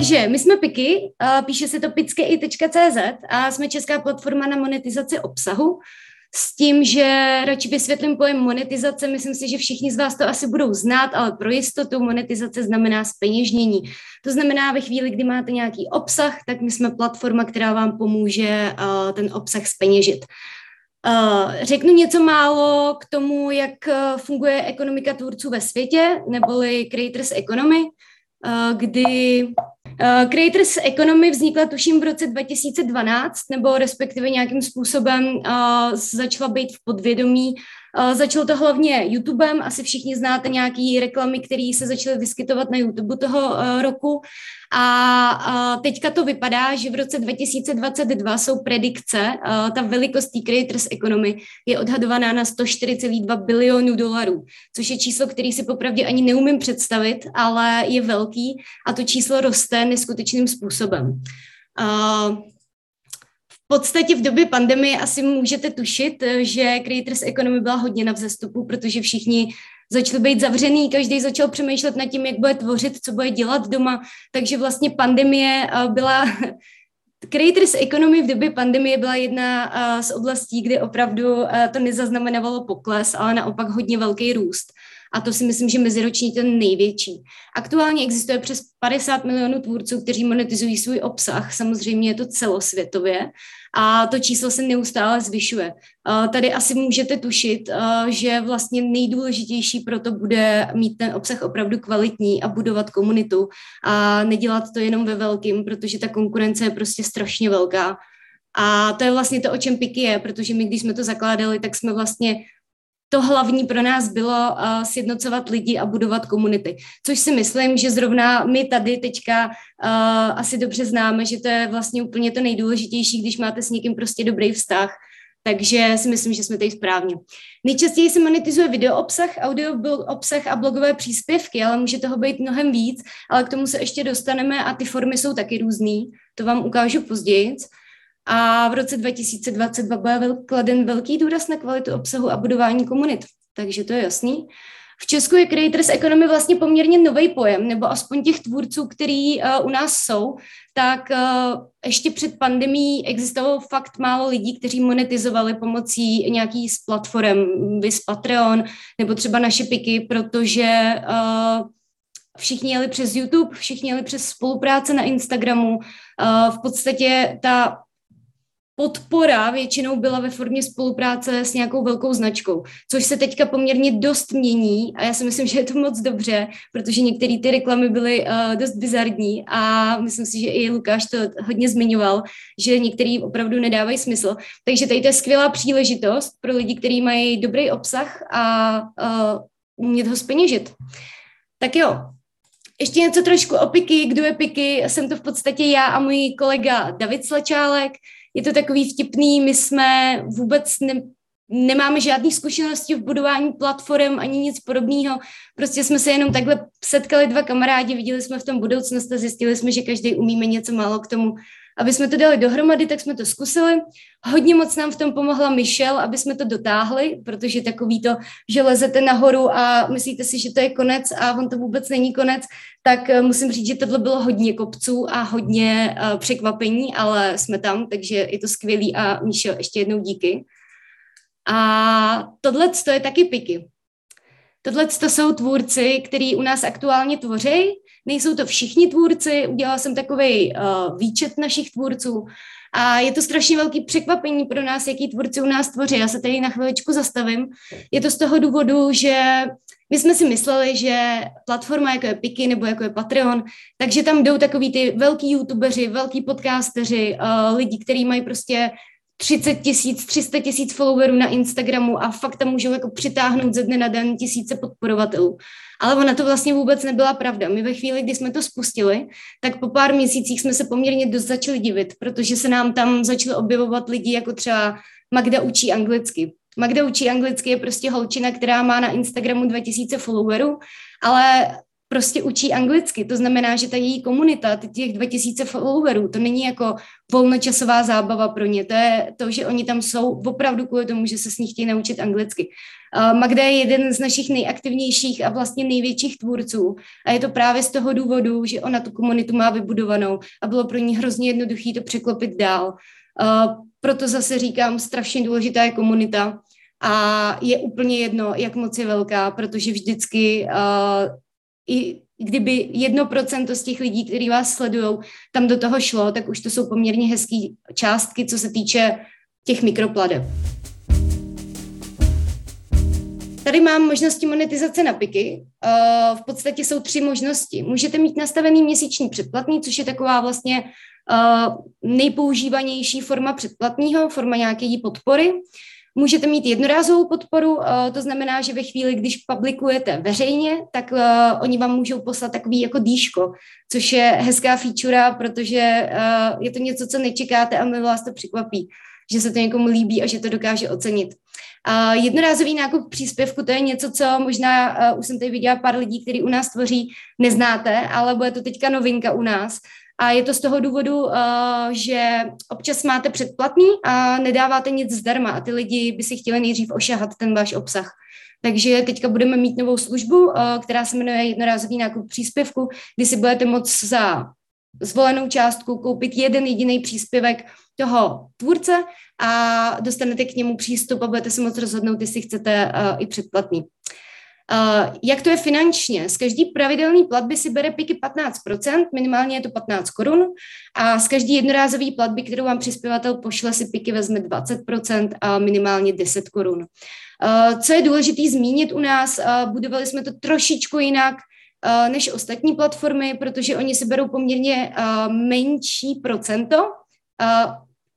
Takže my jsme Piky, píše se to picky.cz a jsme česká platforma na monetizaci obsahu. S tím, že radši vysvětlím pojem monetizace, myslím si, že všichni z vás to asi budou znát, ale pro jistotu monetizace znamená speněžnění. To znamená, ve chvíli, kdy máte nějaký obsah, tak my jsme platforma, která vám pomůže ten obsah speněžit. Řeknu něco málo k tomu, jak funguje ekonomika tvůrců ve světě, neboli Creators Economy. Eh, kdy uh, Creators Economy vznikla tuším v roce 2012, nebo respektive nějakým způsobem uh, začala být v podvědomí začalo to hlavně YouTubem, asi všichni znáte nějaké reklamy, které se začaly vyskytovat na YouTube toho uh, roku. A uh, teďka to vypadá, že v roce 2022 jsou predikce, ta velikost té creators economy je odhadovaná na 104,2 bilionů dolarů, což je číslo, který si popravdě ani neumím představit, ale je velký a to číslo roste neskutečným způsobem. Uh, podstatě v době pandemie asi můžete tušit, že Creators Economy byla hodně na vzestupu, protože všichni začali být zavřený, každý začal přemýšlet nad tím, jak bude tvořit, co bude dělat doma, takže vlastně pandemie eh, byla Creators Economy v době pandemie byla jedna eh, z oblastí, kde opravdu eh, to nezaznamenávalo pokles, ale naopak hodně velký růst. A to si myslím, že meziroční ten největší. Aktuálně existuje přes 50 milionů tvůrců, kteří monetizují svůj obsah. Samozřejmě je to celosvětově a to číslo se neustále zvyšuje. Tady asi můžete tušit, že vlastně nejdůležitější pro to bude mít ten obsah opravdu kvalitní a budovat komunitu a nedělat to jenom ve velkým, protože ta konkurence je prostě strašně velká. A to je vlastně to, o čem Piky je, protože my, když jsme to zakládali, tak jsme vlastně to hlavní pro nás bylo uh, sjednocovat lidi a budovat komunity. Což si myslím, že zrovna my tady teďka uh, asi dobře známe, že to je vlastně úplně to nejdůležitější, když máte s někým prostě dobrý vztah. Takže si myslím, že jsme tady správně. Nejčastěji se monetizuje video obsah, audio obsah a blogové příspěvky, ale může toho být mnohem víc, ale k tomu se ještě dostaneme a ty formy jsou taky různý. To vám ukážu později. A v roce 2022 byl kladen velký důraz na kvalitu obsahu a budování komunit. Takže to je jasný. V Česku je Creators Economy vlastně poměrně nový pojem, nebo aspoň těch tvůrců, který uh, u nás jsou, tak uh, ještě před pandemí existovalo fakt málo lidí, kteří monetizovali pomocí nějaký z platform, vys Patreon, nebo třeba naše piky, protože uh, všichni jeli přes YouTube, všichni jeli přes spolupráce na Instagramu. Uh, v podstatě ta podpora většinou byla ve formě spolupráce s nějakou velkou značkou, což se teďka poměrně dost mění a já si myslím, že je to moc dobře, protože některé ty reklamy byly uh, dost bizarní a myslím si, že i Lukáš to hodně zmiňoval, že některý opravdu nedávají smysl. Takže tady to je skvělá příležitost pro lidi, kteří mají dobrý obsah a uh, umět ho speněžit. Tak jo, ještě něco trošku o Piky, kdo je Piky, jsem to v podstatě já a můj kolega David Slečálek je to takový vtipný, my jsme vůbec ne, nemáme žádné zkušenosti v budování platform ani nic podobného. Prostě jsme se jenom takhle setkali dva kamarádi, viděli jsme v tom budoucnost a zjistili jsme, že každý umíme něco málo k tomu, aby jsme to dali dohromady, tak jsme to zkusili. Hodně moc nám v tom pomohla Michelle, aby jsme to dotáhli, protože takový to, že lezete nahoru a myslíte si, že to je konec a on to vůbec není konec, tak eh, musím říct, že tohle bylo hodně kopců a hodně uh, překvapení, ale jsme tam, takže je to skvělý a Michelle, ještě jednou díky. A tohle to je taky piky. Tohle to jsou tvůrci, který u nás aktuálně tvoří. Nejsou to všichni tvůrci, udělala jsem takový uh, výčet našich tvůrců a je to strašně velký překvapení pro nás, jaký tvůrci u nás tvoří. Já se tady na chviličku zastavím. Je to z toho důvodu, že my jsme si mysleli, že platforma jako je Piky nebo jako je Patreon, takže tam jdou takový ty velký youtubeři, velký podcasteři, uh, lidi, kteří mají prostě 30 tisíc, 300 tisíc followerů na Instagramu a fakt tam můžou jako přitáhnout ze dne na den tisíce podporovatelů. Ale ona to vlastně vůbec nebyla pravda. My ve chvíli, kdy jsme to spustili, tak po pár měsících jsme se poměrně dost začali divit, protože se nám tam začaly objevovat lidi jako třeba Magda učí anglicky. Magda učí anglicky je prostě holčina, která má na Instagramu 2000 followerů, ale prostě učí anglicky. To znamená, že ta její komunita, těch 2000 followerů, to není jako volnočasová zábava pro ně. To je to, že oni tam jsou opravdu kvůli tomu, že se s ní chtějí naučit anglicky. Magda je jeden z našich nejaktivnějších a vlastně největších tvůrců a je to právě z toho důvodu, že ona tu komunitu má vybudovanou a bylo pro ní hrozně jednoduché to překlopit dál. Proto zase říkám, strašně důležitá je komunita a je úplně jedno, jak moc je velká, protože vždycky i kdyby jedno procento z těch lidí, kteří vás sledují, tam do toho šlo, tak už to jsou poměrně hezké částky, co se týče těch mikropladeb. Tady mám možnosti monetizace na piky. V podstatě jsou tři možnosti. Můžete mít nastavený měsíční předplatný, což je taková vlastně nejpoužívanější forma předplatního, forma nějaké podpory. Můžete mít jednorázovou podporu, to znamená, že ve chvíli, když publikujete veřejně, tak oni vám můžou poslat takový jako dýško, což je hezká feature, protože je to něco, co nečekáte a my vás to překvapí, že se to někomu líbí a že to dokáže ocenit. Jednorázový nákup příspěvku, to je něco, co možná, už jsem tady viděla pár lidí, kteří u nás tvoří, neznáte, ale bude to teďka novinka u nás. A je to z toho důvodu, uh, že občas máte předplatný a nedáváte nic zdarma a ty lidi by si chtěli nejdřív ošahat ten váš obsah. Takže teďka budeme mít novou službu, uh, která se jmenuje jednorázový nákup příspěvku, kdy si budete moct za zvolenou částku koupit jeden jediný příspěvek toho tvůrce a dostanete k němu přístup a budete si moct rozhodnout, jestli chcete uh, i předplatný. Uh, jak to je finančně? Z každý pravidelný platby si bere piky 15%, minimálně je to 15 korun, a z každý jednorázový platby, kterou vám přispěvatel pošle, si piky vezme 20% a minimálně 10 korun. Uh, co je důležité zmínit u nás, uh, budovali jsme to trošičku jinak, než ostatní platformy, protože oni si berou poměrně menší procento.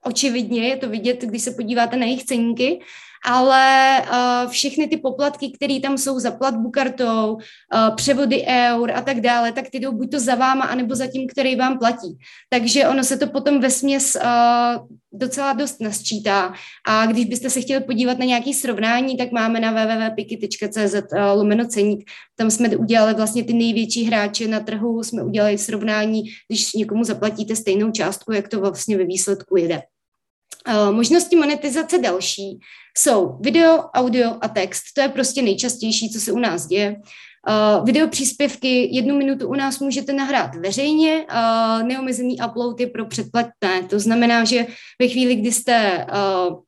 Očividně je to vidět, když se podíváte na jejich ceníky, ale uh, všechny ty poplatky, které tam jsou za platbu kartou, uh, převody eur a tak dále, tak ty jdou buď to za váma, anebo za tím, který vám platí. Takže ono se to potom ve směs uh, docela dost nasčítá. A když byste se chtěli podívat na nějaké srovnání, tak máme na www.piki.cz uh, lomeno ceník. Tam jsme udělali vlastně ty největší hráče na trhu, jsme udělali srovnání, když někomu zaplatíte stejnou částku, jak to vlastně ve výsledku jede. Možnosti monetizace další jsou video, audio a text. To je prostě nejčastější, co se u nás děje. Uh, video příspěvky jednu minutu u nás můžete nahrát veřejně, uh, neomezený upload je pro předplatné. To znamená, že ve chvíli, kdy jste uh,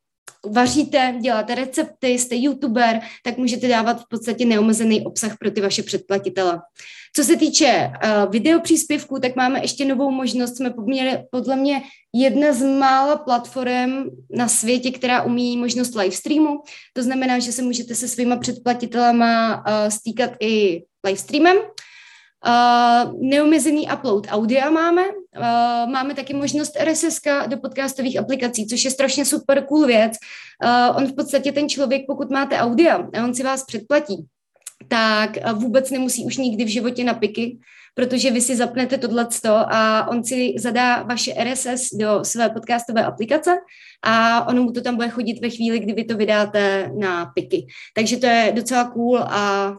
vaříte, děláte recepty, jste youtuber, tak můžete dávat v podstatě neomezený obsah pro ty vaše předplatitele. Co se týče uh, videopříspěvků, tak máme ještě novou možnost. Jsme poměrně, podle mě jedna z mála platform na světě, která umí možnost live streamu. To znamená, že se můžete se svýma předplatitelama uh, stýkat i live streamem. Uh, neomezený upload audia máme. Uh, máme taky možnost RSS do podcastových aplikací, což je strašně super cool věc. Uh, on v podstatě ten člověk, pokud máte audia a on si vás předplatí, tak vůbec nemusí už nikdy v životě na piky, protože vy si zapnete tohleto a on si zadá vaše RSS do své podcastové aplikace a ono mu to tam bude chodit ve chvíli, kdy vy to vydáte na piky. Takže to je docela cool a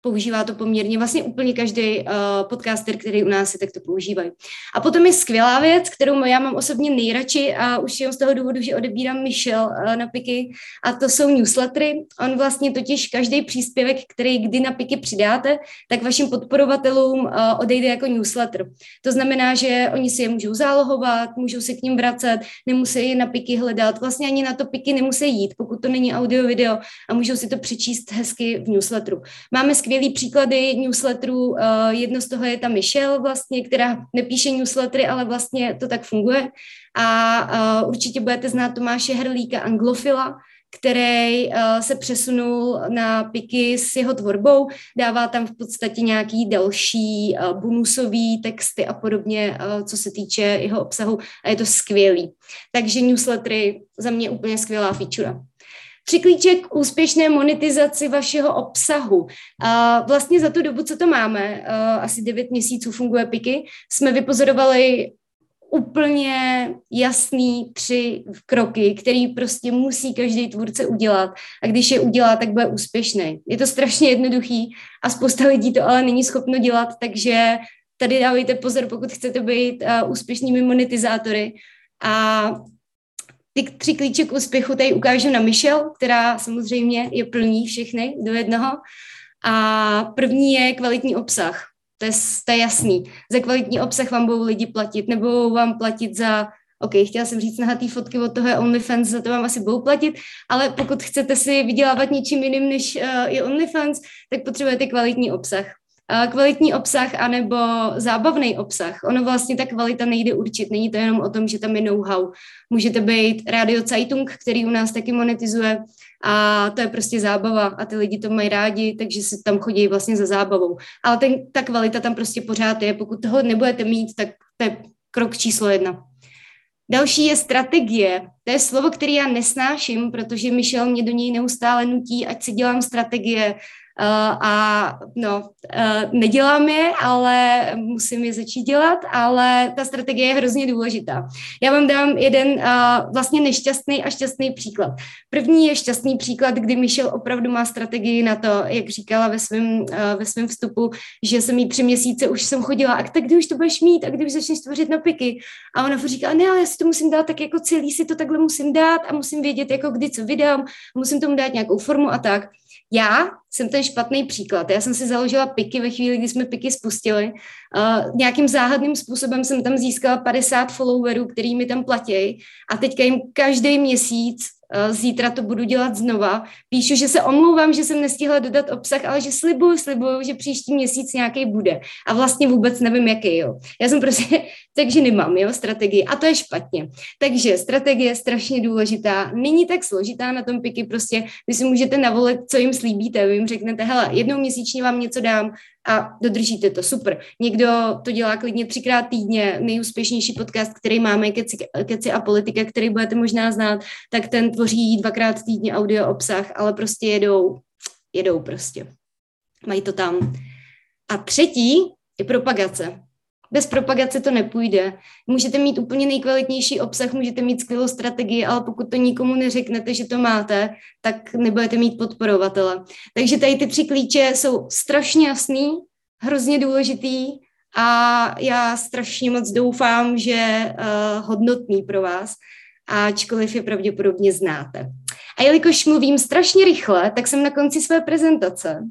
používá to poměrně vlastně úplně každý uh, podcaster, který u nás je, tak to používají. A potom je skvělá věc, kterou já mám osobně nejradši a už jenom z toho důvodu, že odebírám Michel uh, na piky a to jsou newslettery. On vlastně totiž každý příspěvek, který kdy na piky přidáte, tak vašim podporovatelům uh, odejde jako newsletter. To znamená, že oni si je můžou zálohovat, můžou se k ním vracet, nemusí je na piky hledat, vlastně ani na to piky nemusí jít, pokud to není audio, video a můžou si to přečíst hezky v newsletteru. Máme skvělý příklady newsletterů. Eh, jedno z toho je ta Michelle vlastně, která nepíše newslettery, ale vlastně to tak funguje. A eh, určitě budete znát Tomáše Herlíka, anglofila, který uh, se přesunul na piky s jeho tvorbou, dává tam v podstatě nějaký další bonusový texty a podobně, co se týče jeho obsahu a je to skvělý. Takže newslettery za mě úplně skvělá feature. Tři klíče k úspěšné monetizaci vašeho obsahu. A vlastně za tu dobu, co to máme, asi 9 měsíců funguje Piky, jsme vypozorovali úplně jasný tři kroky, který prostě musí každý tvůrce udělat a když je udělá, tak bude úspěšný. Je to strašně jednoduchý a spousta lidí to ale není schopno dělat, takže tady dávejte pozor, pokud chcete být úspěšnými monetizátory. A ty tři klíče k úspěchu tady ukážu na Michelle, která samozřejmě je plní všechny do jednoho. A první je kvalitní obsah. To je, to je jasný. Za kvalitní obsah vám budou lidi platit, nebo vám platit za OK, chtěla jsem říct nahatý fotky od toho je OnlyFans, za to vám asi budou platit, ale pokud chcete si vydělávat něčím jiným než uh, je OnlyFans, tak potřebujete kvalitní obsah kvalitní obsah anebo zábavný obsah. Ono vlastně ta kvalita nejde určit, není to jenom o tom, že tam je know-how. Můžete být Radio Zeitung, který u nás taky monetizuje a to je prostě zábava a ty lidi to mají rádi, takže si tam chodí vlastně za zábavou. Ale ten, ta kvalita tam prostě pořád je. Pokud toho nebudete mít, tak to je krok číslo jedna. Další je strategie. To je slovo, které já nesnáším, protože Michel mě do něj neustále nutí, ať si dělám strategie, a no, uh, nedělám je, ale musím je začít dělat, ale ta strategie je hrozně důležitá. Já vám dám jeden uh, vlastně nešťastný a šťastný příklad. První je šťastný příklad, kdy Michel opravdu má strategii na to, jak říkala ve svém ve svém vstupu, že jsem jí tři měsíce už jsem chodila, a tak kdy už to budeš mít, a kdy už začneš tvořit na piky. A ona říká, ne, ale já si to musím dát tak jako celý, si to takhle musím dát a musím vědět, jako kdy co vydám, musím tomu dát nějakou formu a tak. Já jsem ten špatný příklad. Já jsem si založila piky ve chvíli, kdy jsme piky spustili. Uh, nějakým záhadným způsobem jsem tam získala 50 followerů, který mi tam platí a teďka jim každý měsíc zítra to budu dělat znova. Píšu, že se omlouvám, že jsem nestihla dodat obsah, ale že slibuju, slibuju, že příští měsíc nějaký bude. A vlastně vůbec nevím, jaký, jo. Já jsem prostě, takže nemám, jo, strategii. A to je špatně. Takže strategie je strašně důležitá. Není tak složitá na tom piky, prostě vy si můžete navolit, co jim slíbíte. Vy jim řeknete, hele, jednou měsíčně vám něco dám, a dodržíte to, super. Někdo to dělá klidně třikrát týdně, nejúspěšnější podcast, který máme, Keci, Keci a politika, který budete možná znát, tak ten tvoří dvakrát týdně audio obsah, ale prostě jedou, jedou prostě. Mají to tam. A třetí je propagace. Bez propagace to nepůjde. Můžete mít úplně nejkvalitnější obsah, můžete mít skvělou strategii, ale pokud to nikomu neřeknete, že to máte, tak nebudete mít podporovatele. Takže tady ty tři klíče jsou strašně jasný, hrozně důležitý a já strašně moc doufám, že uh, hodnotný pro vás, ačkoliv je pravděpodobně znáte. A jelikož mluvím strašně rychle, tak jsem na konci své prezentace